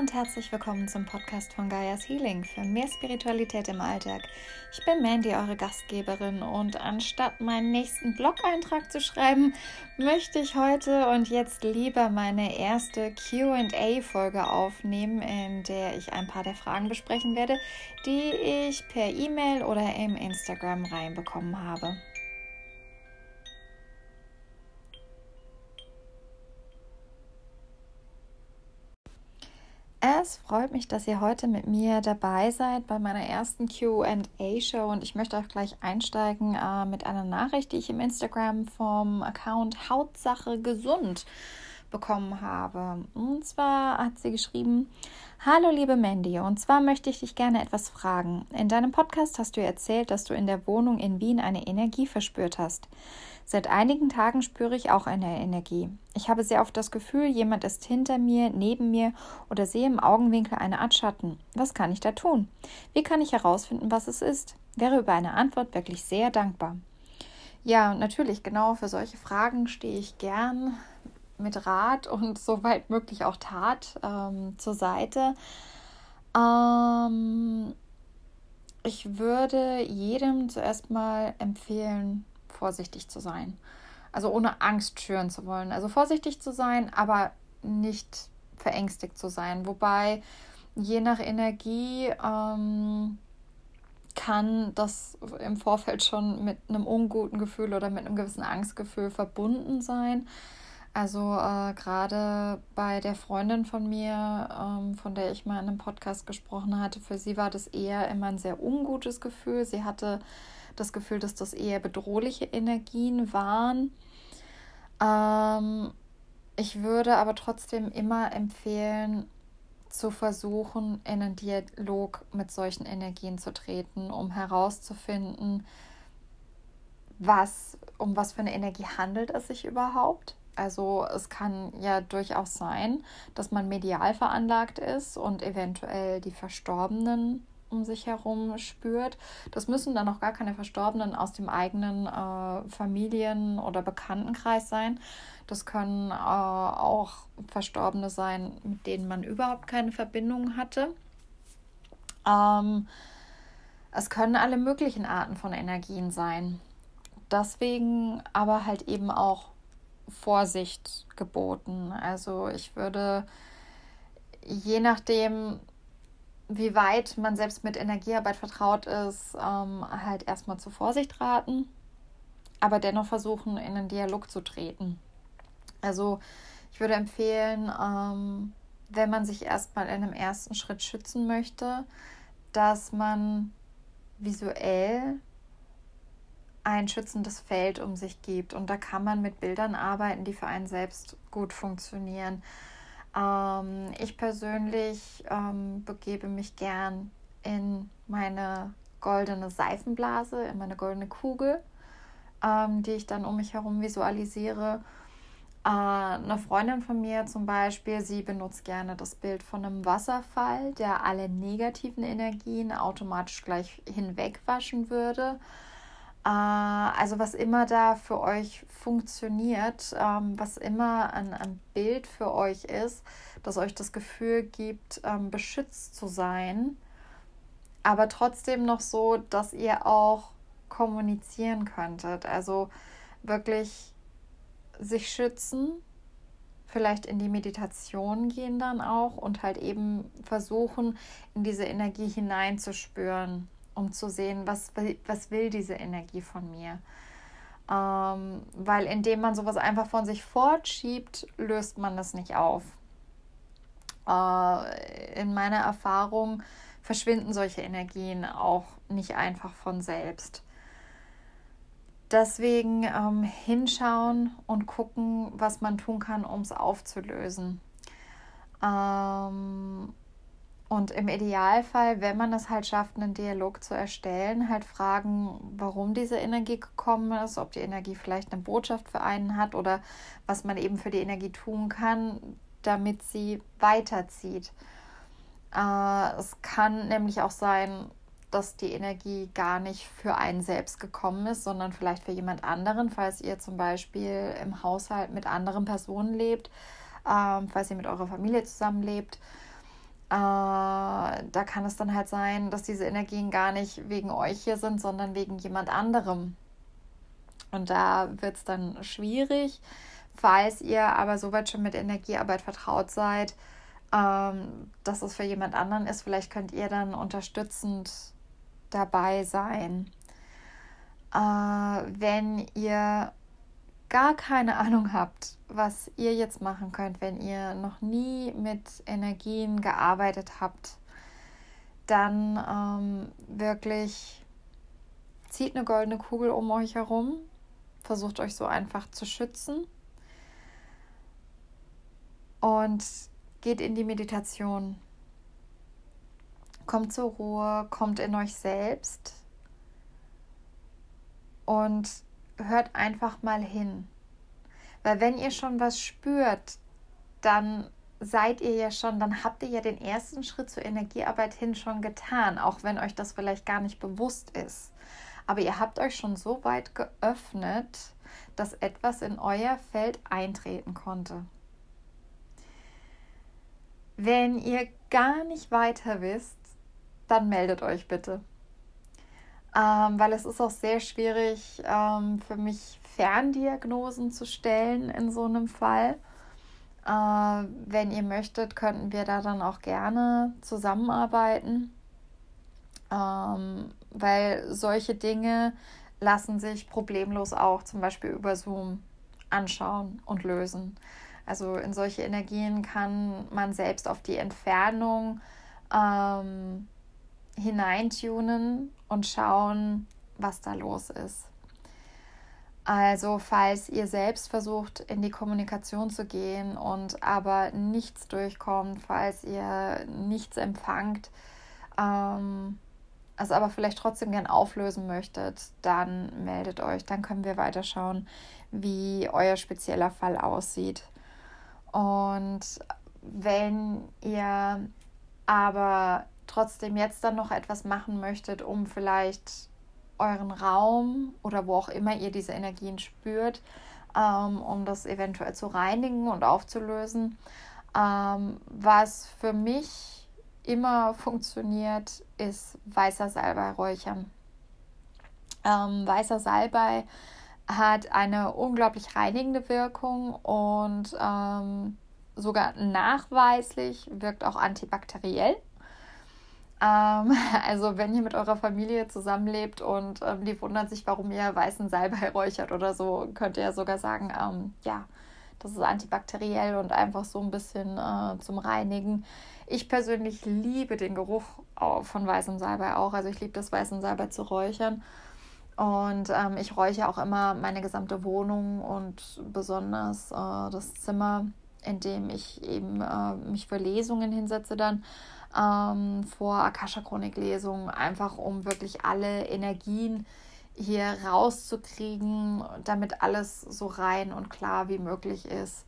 und herzlich willkommen zum Podcast von Gaia's Healing für mehr Spiritualität im Alltag. Ich bin Mandy, eure Gastgeberin, und anstatt meinen nächsten Blog-Eintrag zu schreiben, möchte ich heute und jetzt lieber meine erste QA-Folge aufnehmen, in der ich ein paar der Fragen besprechen werde, die ich per E-Mail oder im Instagram reinbekommen habe. Es freut mich, dass ihr heute mit mir dabei seid bei meiner ersten QA-Show und ich möchte auch gleich einsteigen äh, mit einer Nachricht, die ich im Instagram vom Account Hautsache gesund bekommen habe. Und zwar hat sie geschrieben: Hallo liebe Mandy, und zwar möchte ich dich gerne etwas fragen. In deinem Podcast hast du erzählt, dass du in der Wohnung in Wien eine Energie verspürt hast. Seit einigen Tagen spüre ich auch eine Energie. Ich habe sehr oft das Gefühl, jemand ist hinter mir, neben mir oder sehe im Augenwinkel eine Art Schatten. Was kann ich da tun? Wie kann ich herausfinden, was es ist? Wäre über eine Antwort wirklich sehr dankbar. Ja, natürlich, genau für solche Fragen stehe ich gern mit Rat und soweit möglich auch Tat ähm, zur Seite. Ähm, ich würde jedem zuerst mal empfehlen, vorsichtig zu sein. Also ohne Angst schüren zu wollen. Also vorsichtig zu sein, aber nicht verängstigt zu sein. Wobei je nach Energie ähm, kann das im Vorfeld schon mit einem unguten Gefühl oder mit einem gewissen Angstgefühl verbunden sein. Also äh, gerade bei der Freundin von mir, ähm, von der ich mal in einem Podcast gesprochen hatte, für sie war das eher immer ein sehr ungutes Gefühl. Sie hatte das Gefühl, dass das eher bedrohliche Energien waren. Ähm, ich würde aber trotzdem immer empfehlen, zu versuchen, in einen Dialog mit solchen Energien zu treten, um herauszufinden, was, um was für eine Energie handelt es sich überhaupt. Also es kann ja durchaus sein, dass man medial veranlagt ist und eventuell die Verstorbenen um sich herum spürt. Das müssen dann auch gar keine Verstorbenen aus dem eigenen äh, Familien- oder Bekanntenkreis sein. Das können äh, auch Verstorbene sein, mit denen man überhaupt keine Verbindung hatte. Ähm, es können alle möglichen Arten von Energien sein. Deswegen aber halt eben auch Vorsicht geboten. Also ich würde je nachdem, wie weit man selbst mit Energiearbeit vertraut ist, ähm, halt erstmal zur Vorsicht raten, aber dennoch versuchen, in einen Dialog zu treten. Also ich würde empfehlen, ähm, wenn man sich erstmal in einem ersten Schritt schützen möchte, dass man visuell ein schützendes Feld um sich gibt. Und da kann man mit Bildern arbeiten, die für einen selbst gut funktionieren. Ähm, ich persönlich ähm, begebe mich gern in meine goldene Seifenblase, in meine goldene Kugel, ähm, die ich dann um mich herum visualisiere. Äh, eine Freundin von mir zum Beispiel, sie benutzt gerne das Bild von einem Wasserfall, der alle negativen Energien automatisch gleich hinwegwaschen würde. Äh, also was immer da für euch funktioniert, ähm, was immer ein, Bild für euch ist, das euch das Gefühl gibt, ähm, beschützt zu sein, aber trotzdem noch so, dass ihr auch kommunizieren könntet. Also wirklich sich schützen, vielleicht in die Meditation gehen dann auch und halt eben versuchen, in diese Energie hineinzuspüren um zu sehen, was, was will diese Energie von mir. Ähm, weil indem man sowas einfach von sich fortschiebt, löst man das nicht auf. Äh, in meiner Erfahrung verschwinden solche Energien auch nicht einfach von selbst. Deswegen ähm, hinschauen und gucken, was man tun kann, um es aufzulösen. Ähm, und im Idealfall, wenn man es halt schafft, einen Dialog zu erstellen, halt fragen, warum diese Energie gekommen ist, ob die Energie vielleicht eine Botschaft für einen hat oder was man eben für die Energie tun kann, damit sie weiterzieht. Äh, es kann nämlich auch sein, dass die Energie gar nicht für einen selbst gekommen ist, sondern vielleicht für jemand anderen, falls ihr zum Beispiel im Haushalt mit anderen Personen lebt, äh, falls ihr mit eurer Familie zusammenlebt Äh, da kann es dann halt sein, dass diese Energien gar nicht wegen euch hier sind, sondern wegen jemand anderem. Und da wird es dann schwierig. Falls ihr aber soweit schon mit Energiearbeit vertraut seid, ähm, dass es für jemand anderen ist, vielleicht könnt ihr dann unterstützend dabei sein. Äh, wenn ihr gar keine Ahnung habt, was ihr jetzt machen könnt, wenn ihr noch nie mit Energien gearbeitet habt, dann ähm, wirklich zieht eine goldene Kugel um euch herum, versucht euch so einfach zu schützen. Und geht in die Meditation. Kommt zur Ruhe, kommt in euch selbst. Und hört einfach mal hin. Weil wenn ihr schon was spürt, dann seid ihr ja schon, dann habt ihr ja den ersten Schritt zur Energiearbeit hin schon getan, auch wenn euch das vielleicht gar nicht bewusst ist. Aber ihr habt euch schon so weit geöffnet, dass etwas in euer Feld eintreten konnte. Wenn ihr gar nicht weiter wisst, dann meldet euch bitte. Ähm, weil es ist auch sehr schwierig ähm, für mich, Ferndiagnosen zu stellen in so einem Fall. Äh, wenn ihr möchtet, könnten wir da dann auch gerne zusammenarbeiten, ähm, weil solche Dinge lassen sich problemlos auch zum Beispiel über Zoom anschauen und lösen. Also in solche Energien kann man selbst auf die Entfernung ähm, hineintunen und schauen, was da los ist. Also falls ihr selbst versucht, in die Kommunikation zu gehen und aber nichts durchkommt, falls ihr nichts empfangt, ähm, es aber vielleicht trotzdem gern auflösen möchtet, dann meldet euch. Dann können wir weiterschauen, wie euer spezieller Fall aussieht. Und wenn ihr aber trotzdem jetzt dann noch etwas machen möchtet, um vielleicht euren Raum oder wo auch immer ihr diese Energien spürt, ähm, um das eventuell zu reinigen und aufzulösen, ähm, was für mich immer funktioniert, ist weißer Salbei räuchern. Ähm, weißer Salbei hat eine unglaublich reinigende Wirkung und ähm, sogar nachweislich wirkt auch antibakteriell. Ähm, also wenn ihr mit eurer Familie zusammenlebt und ähm, die wundern sich, warum ihr weißen Salbei räuchert oder so, könnt ihr ja sogar sagen, ähm, ja, das ist antibakteriell und einfach so ein bisschen äh, zum Reinigen. Ich persönlich liebe den Geruch von weißem Salbei auch. Also ich liebe das weißen Salbei zu räuchern. Und ähm, ich räuche auch immer meine gesamte Wohnung und besonders äh, das Zimmer, in dem ich eben äh, mich für Lesungen hinsetze dann ähm, vor Akasha-Chronik-Lesungen, einfach um wirklich alle Energien hier rauszukriegen, damit alles so rein und klar wie möglich ist.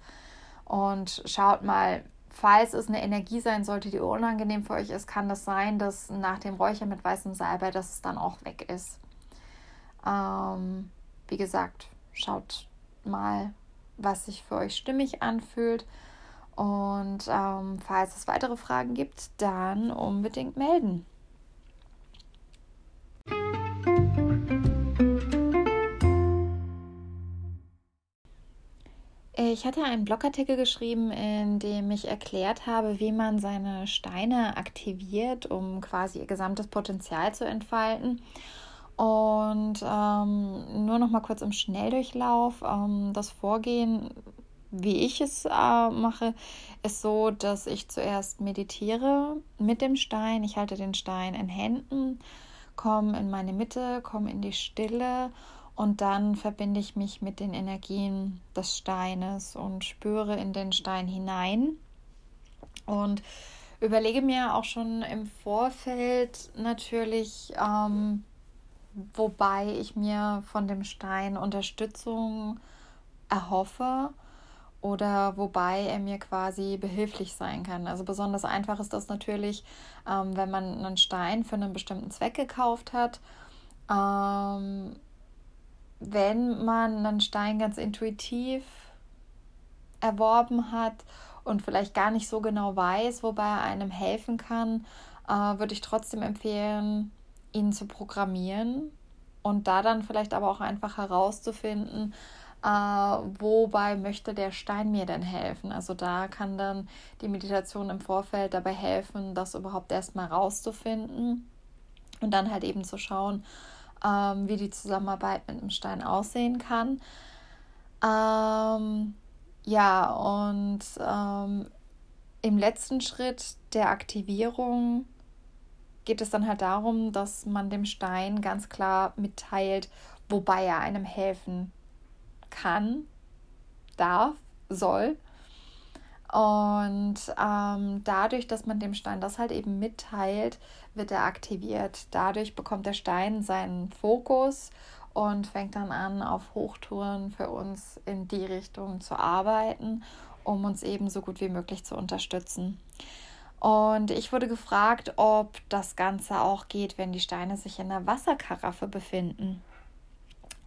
Und schaut mal, falls es eine Energie sein sollte, die unangenehm für euch ist, kann das sein, dass nach dem Räuchern mit weißem Salbei, dass es dann auch weg ist. Ähm, wie gesagt, schaut mal, was sich für euch stimmig anfühlt. Und ähm, falls es weitere Fragen gibt, dann unbedingt melden. Ich hatte einen Blogartikel geschrieben, in dem ich erklärt habe, wie man seine Steine aktiviert, um quasi ihr gesamtes Potenzial zu entfalten. Und ähm, nur noch mal kurz im Schnelldurchlauf. Ähm, das Vorgehen, wie ich es äh, mache, ist so, dass ich zuerst meditiere mit dem Stein. Ich halte den Stein in Händen, komme in meine Mitte, komme in die Stille und dann verbinde ich mich mit den Energien des Steines und spüre in den Stein hinein. Und überlege mir auch schon im Vorfeld natürlich, ähm, wobei ich mir von dem Stein Unterstützung erhoffe oder wobei er mir quasi behilflich sein kann. Also besonders einfach ist das natürlich, ähm, wenn man einen Stein für einen bestimmten Zweck gekauft hat. Ähm, wenn man einen Stein ganz intuitiv erworben hat und vielleicht gar nicht so genau weiß, wobei er einem helfen kann, äh, würde ich trotzdem empfehlen, ihn zu programmieren und da dann vielleicht aber auch einfach herauszufinden, äh, wobei möchte der Stein mir denn helfen. Also da kann dann die Meditation im Vorfeld dabei helfen, das überhaupt erstmal rauszufinden und dann halt eben zu schauen, ähm, wie die Zusammenarbeit mit dem Stein aussehen kann. Ähm, ja, und ähm, im letzten Schritt der Aktivierung geht es dann halt darum, dass man dem Stein ganz klar mitteilt, wobei er einem helfen kann, darf, soll. Und ähm, dadurch, dass man dem Stein das halt eben mitteilt, wird er aktiviert. Dadurch bekommt der Stein seinen Fokus und fängt dann an, auf Hochtouren für uns in die Richtung zu arbeiten, um uns eben so gut wie möglich zu unterstützen. Und ich wurde gefragt, ob das Ganze auch geht, wenn die Steine sich in einer Wasserkaraffe befinden.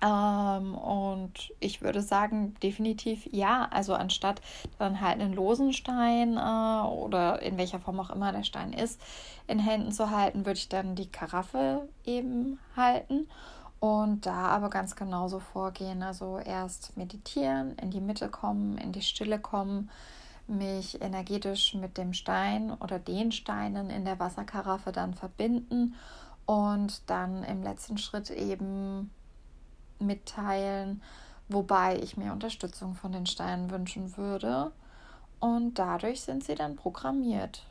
Ähm, und ich würde sagen, definitiv ja. Also anstatt dann halt einen losen Stein äh, oder in welcher Form auch immer der Stein ist, in Händen zu halten, würde ich dann die Karaffe eben halten und da aber ganz genauso vorgehen. Also erst meditieren, in die Mitte kommen, in die Stille kommen, mich energetisch mit dem Stein oder den Steinen in der Wasserkaraffe dann verbinden und dann im letzten Schritt eben mitteilen, wobei ich mir Unterstützung von den Steinen wünschen würde. Und dadurch sind sie dann programmiert.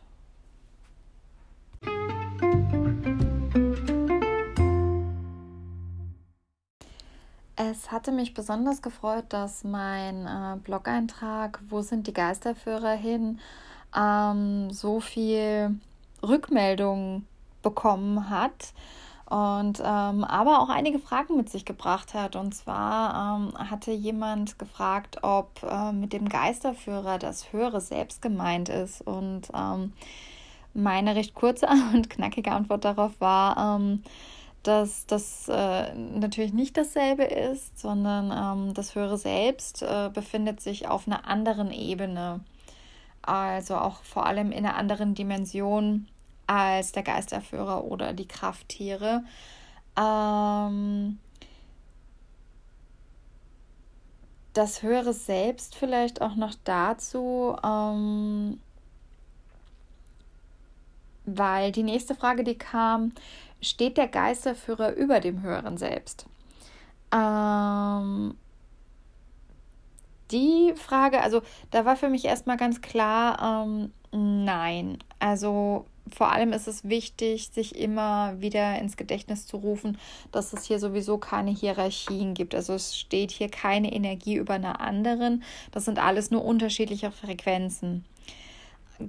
Es hatte mich besonders gefreut, dass mein äh, Blog-Eintrag Wo sind die Geisterführer hin ähm, so viel Rückmeldungen bekommen hat und ähm, aber auch einige Fragen mit sich gebracht hat. Und zwar ähm, hatte jemand gefragt, ob äh, mit dem Geisterführer das höhere Selbst gemeint ist. Und ähm, meine recht kurze und knackige Antwort darauf war, ähm, dass das äh, natürlich nicht dasselbe ist, sondern ähm, das höhere Selbst äh, befindet sich auf einer anderen Ebene, also auch vor allem in einer anderen Dimension als der Geisterführer oder die Krafttiere. Ähm, das höhere Selbst vielleicht auch noch dazu, ähm, weil die nächste Frage, die kam, steht der Geisterführer über dem höheren Selbst? Ähm, die Frage, also da war für mich erstmal ganz klar, ähm, nein. Also vor allem ist es wichtig, sich immer wieder ins Gedächtnis zu rufen, dass es hier sowieso keine Hierarchien gibt. Also es steht hier keine Energie über einer anderen. Das sind alles nur unterschiedliche Frequenzen.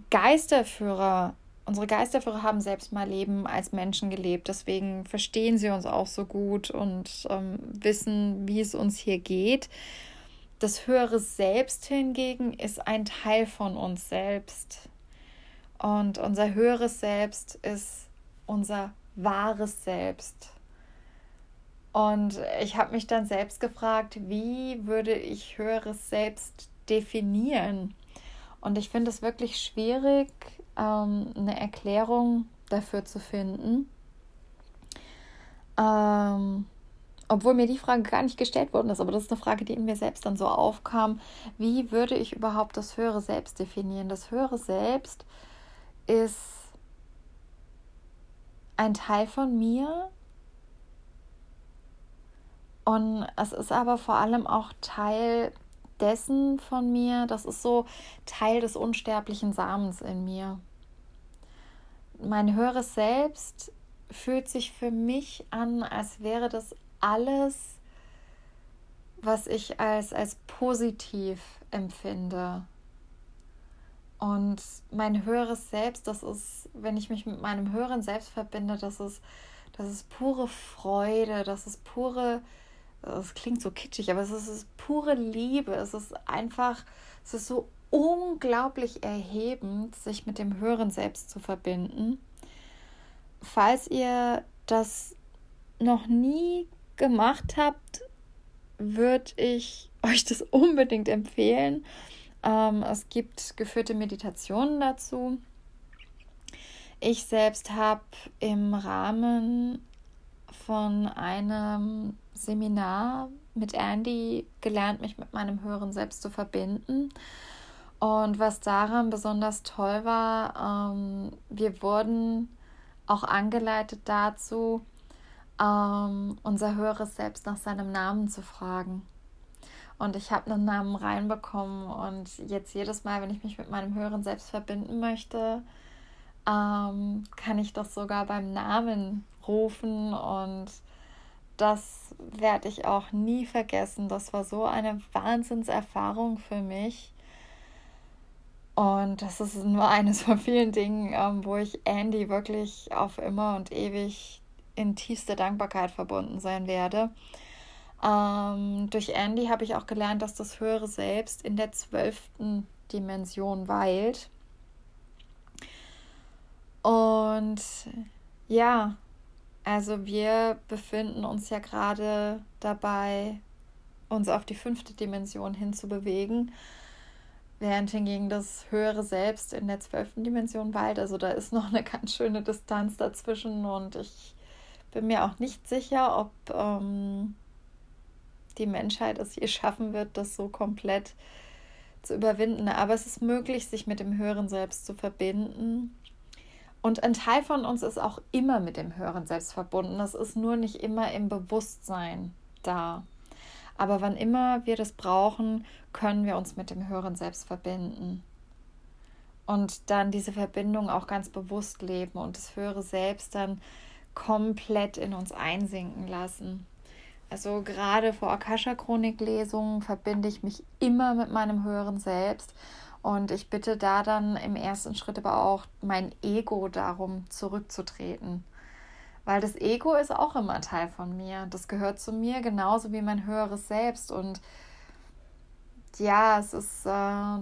Geisterführer unsere Geisterführer haben selbst mal Leben als Menschen gelebt. Deswegen verstehen sie uns auch so gut und ähm, wissen, wie es uns hier geht. Das höhere Selbst hingegen ist ein Teil von uns selbst. Und unser höheres Selbst ist unser wahres Selbst. Und ich habe mich dann selbst gefragt, wie würde ich höheres Selbst definieren? Und ich finde es wirklich schwierig, ähm, eine Erklärung dafür zu finden. Ähm, obwohl mir die Frage gar nicht gestellt worden ist, aber das ist eine Frage, die in mir selbst dann so aufkam. Wie würde ich überhaupt das höhere Selbst definieren? Das höhere Selbst ist ein Teil von mir und es ist aber vor allem auch Teil dessen von mir, das ist so Teil des unsterblichen Samens in mir. Mein höheres Selbst fühlt sich für mich an, als wäre das alles, was ich als, als positiv empfinde. Und mein höheres Selbst, das ist, wenn ich mich mit meinem höheren Selbst verbinde, das ist, das ist pure Freude, das ist pure das klingt so kitschig, aber es ist, es ist pure Liebe. Es ist einfach, es ist so unglaublich erhebend, sich mit dem höheren Selbst zu verbinden. Falls ihr das noch nie gemacht habt, würde ich euch das unbedingt empfehlen. Ähm, es gibt geführte Meditationen dazu. Ich selbst habe im Rahmen von einem Seminar mit Andy gelernt, mich mit meinem höheren Selbst zu verbinden. Und was daran besonders toll war, ähm, wir wurden auch angeleitet dazu, ähm, unser höheres Selbst nach seinem Namen zu fragen. Und ich habe einen Namen reinbekommen und jetzt jedes Mal, wenn ich mich mit meinem höheren Selbst verbinden möchte, ähm, kann ich das sogar beim Namen rufen und das werde ich auch nie vergessen. Das war so eine Wahnsinnserfahrung für mich. Und das ist nur eines von vielen Dingen, ähm, wo ich Andy wirklich auf immer und ewig in tiefster Dankbarkeit verbunden sein werde. Ähm, durch Andy habe ich auch gelernt, dass das höhere Selbst in der zwölften Dimension weilt. Und ja, also wir befinden uns ja gerade dabei, uns auf die fünfte Dimension hinzubewegen, während hingegen das höhere Selbst in der zwölften Dimension weilt. Also da ist noch eine ganz schöne Distanz dazwischen und ich bin mir auch nicht sicher, ob ähm, die Menschheit es je schaffen wird, das so komplett zu überwinden. Aber es ist möglich, sich mit dem höheren Selbst zu verbinden und ein Teil von uns ist auch immer mit dem höheren Selbst verbunden. Das ist nur nicht immer im Bewusstsein da. Aber wann immer wir das brauchen, können wir uns mit dem höheren Selbst verbinden. Und dann diese Verbindung auch ganz bewusst leben und das höhere Selbst dann komplett in uns einsinken lassen. Also gerade vor Akasha-Chronik-Lesungen verbinde ich mich immer mit meinem höheren Selbst und ich bitte da dann im ersten Schritt aber auch mein Ego darum zurückzutreten. Weil das Ego ist auch immer Teil von mir. Das gehört zu mir genauso wie mein höheres Selbst. Und ja, es ist, äh,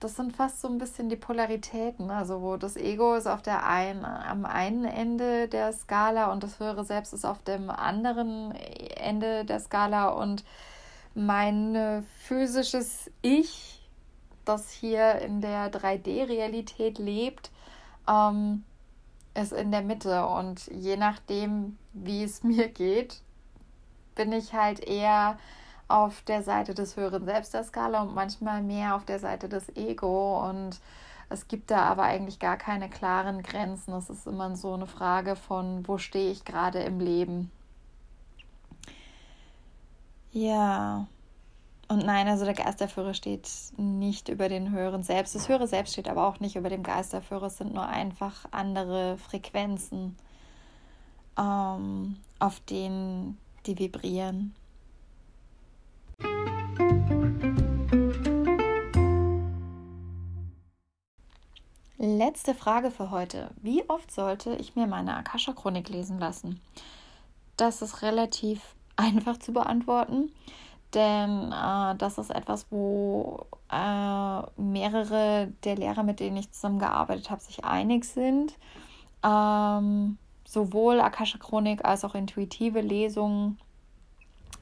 das sind fast so ein bisschen die Polaritäten. Also wo das Ego ist auf der einen, am einen Ende der Skala und das höhere Selbst ist auf dem anderen Ende der Skala. Und mein physisches Ich das hier in der 3D-Realität lebt, ähm, ist in der Mitte. Und je nachdem, wie es mir geht, bin ich halt eher auf der Seite des höheren Selbst der Skala und manchmal mehr auf der Seite des Ego. Und es gibt da aber eigentlich gar keine klaren Grenzen. Es ist immer so eine Frage von, wo stehe ich gerade im Leben. Ja. Und nein, also der Geisterführer steht nicht über den höheren Selbst. Das höhere Selbst steht aber auch nicht über dem Geisterführer. Es sind nur einfach andere Frequenzen, ähm, auf denen die vibrieren. Letzte Frage für heute. Wie oft sollte ich mir meine Akasha-Chronik lesen lassen? Das ist relativ einfach zu beantworten. Denn äh, das ist etwas, wo äh, mehrere der Lehrer, mit denen ich zusammengearbeitet habe, sich einig sind. Ähm, sowohl Akasha-Chronik als auch intuitive Lesungen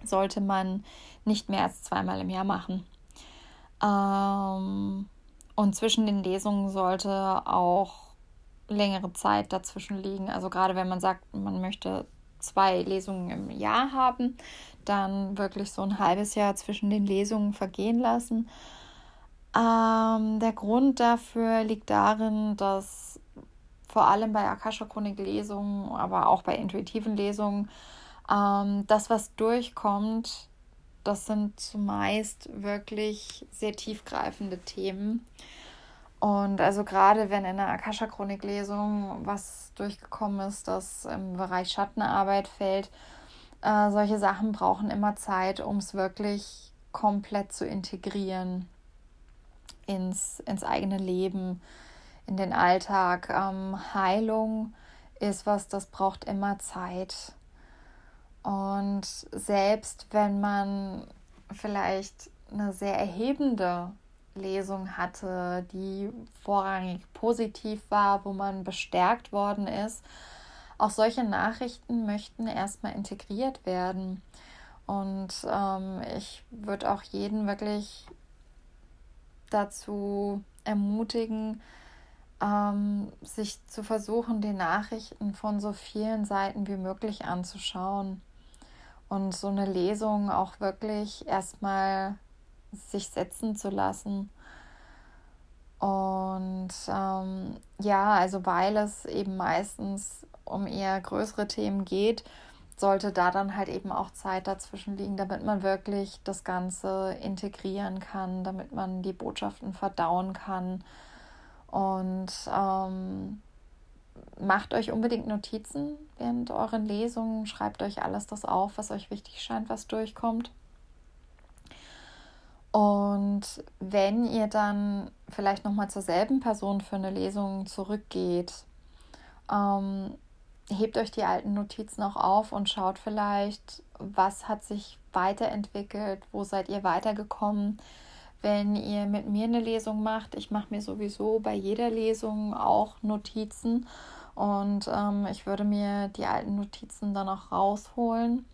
sollte man nicht mehr als zweimal im Jahr machen. Ähm, und zwischen den Lesungen sollte auch längere Zeit dazwischen liegen. Also gerade wenn man sagt, man möchte zwei Lesungen im Jahr haben, dann wirklich so ein halbes Jahr zwischen den Lesungen vergehen lassen. Ähm, der Grund dafür liegt darin, dass vor allem bei Akasha-Chronik-Lesungen, aber auch bei intuitiven Lesungen, ähm, das, was durchkommt, das sind zumeist wirklich sehr tiefgreifende Themen. Und also gerade wenn in der Akasha-Chronik-Lesung was durchgekommen ist, das im Bereich Schattenarbeit fällt, äh, solche Sachen brauchen immer Zeit, um es wirklich komplett zu integrieren ins, ins eigene Leben, in den Alltag. Ähm, Heilung ist was, das braucht immer Zeit. Und selbst wenn man vielleicht eine sehr erhebende Lesung hatte, die vorrangig positiv war, wo man bestärkt worden ist, auch solche Nachrichten möchten erstmal integriert werden. Und ähm, ich würde auch jeden wirklich dazu ermutigen, ähm, sich zu versuchen, die Nachrichten von so vielen Seiten wie möglich anzuschauen und so eine Lesung auch wirklich erstmal sich setzen zu lassen. Und ähm, ja, also weil es eben meistens um eher größere Themen geht, sollte da dann halt eben auch Zeit dazwischen liegen, damit man wirklich das Ganze integrieren kann, damit man die Botschaften verdauen kann. Und ähm, macht euch unbedingt Notizen während euren Lesungen, schreibt euch alles das auf, was euch wichtig scheint, was durchkommt. Und wenn ihr dann vielleicht nochmal zur selben Person für eine Lesung zurückgeht, ähm, hebt euch die alten Notizen auch auf und schaut vielleicht, was hat sich weiterentwickelt, wo seid ihr weitergekommen. Wenn ihr mit mir eine Lesung macht, ich mache mir sowieso bei jeder Lesung auch Notizen und ähm, ich würde mir die alten Notizen dann auch rausholen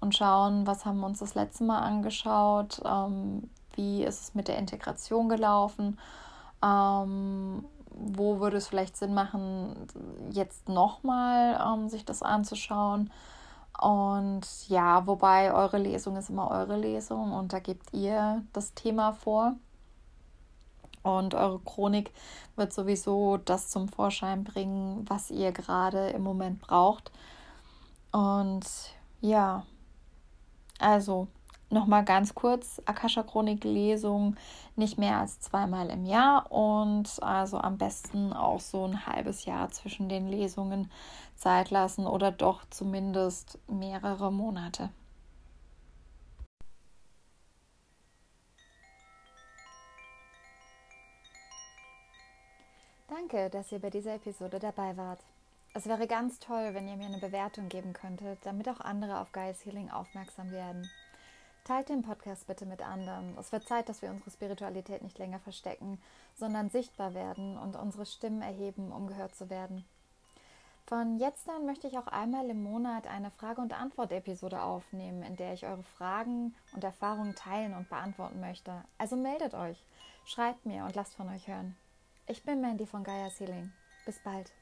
und schauen, was haben wir uns das letzte Mal angeschaut, ähm, wie ist es mit der Integration gelaufen, ähm, wo würde es vielleicht Sinn machen, jetzt nochmal ähm, sich das anzuschauen. Und ja, wobei eure Lesung ist immer eure Lesung und da gebt ihr das Thema vor. Und eure Chronik wird sowieso das zum Vorschein bringen, was ihr gerade im Moment braucht. Und ja, also nochmal ganz kurz, Akasha-Chronik-Lesung nicht mehr als zweimal im Jahr und also am besten auch so ein halbes Jahr zwischen den Lesungen Zeit lassen oder doch zumindest mehrere Monate. Danke, dass ihr bei dieser Episode dabei wart. Es wäre ganz toll, wenn ihr mir eine Bewertung geben könntet, damit auch andere auf Gaius Healing aufmerksam werden. Teilt den Podcast bitte mit anderen. Es wird Zeit, dass wir unsere Spiritualität nicht länger verstecken, sondern sichtbar werden und unsere Stimmen erheben, um gehört zu werden. Von jetzt an möchte ich auch einmal im Monat eine Frage- und Antwort-Episode aufnehmen, in der ich eure Fragen und Erfahrungen teilen und beantworten möchte. Also meldet euch, schreibt mir und lasst von euch hören. Ich bin Mandy von Gaia Healing. Bis bald.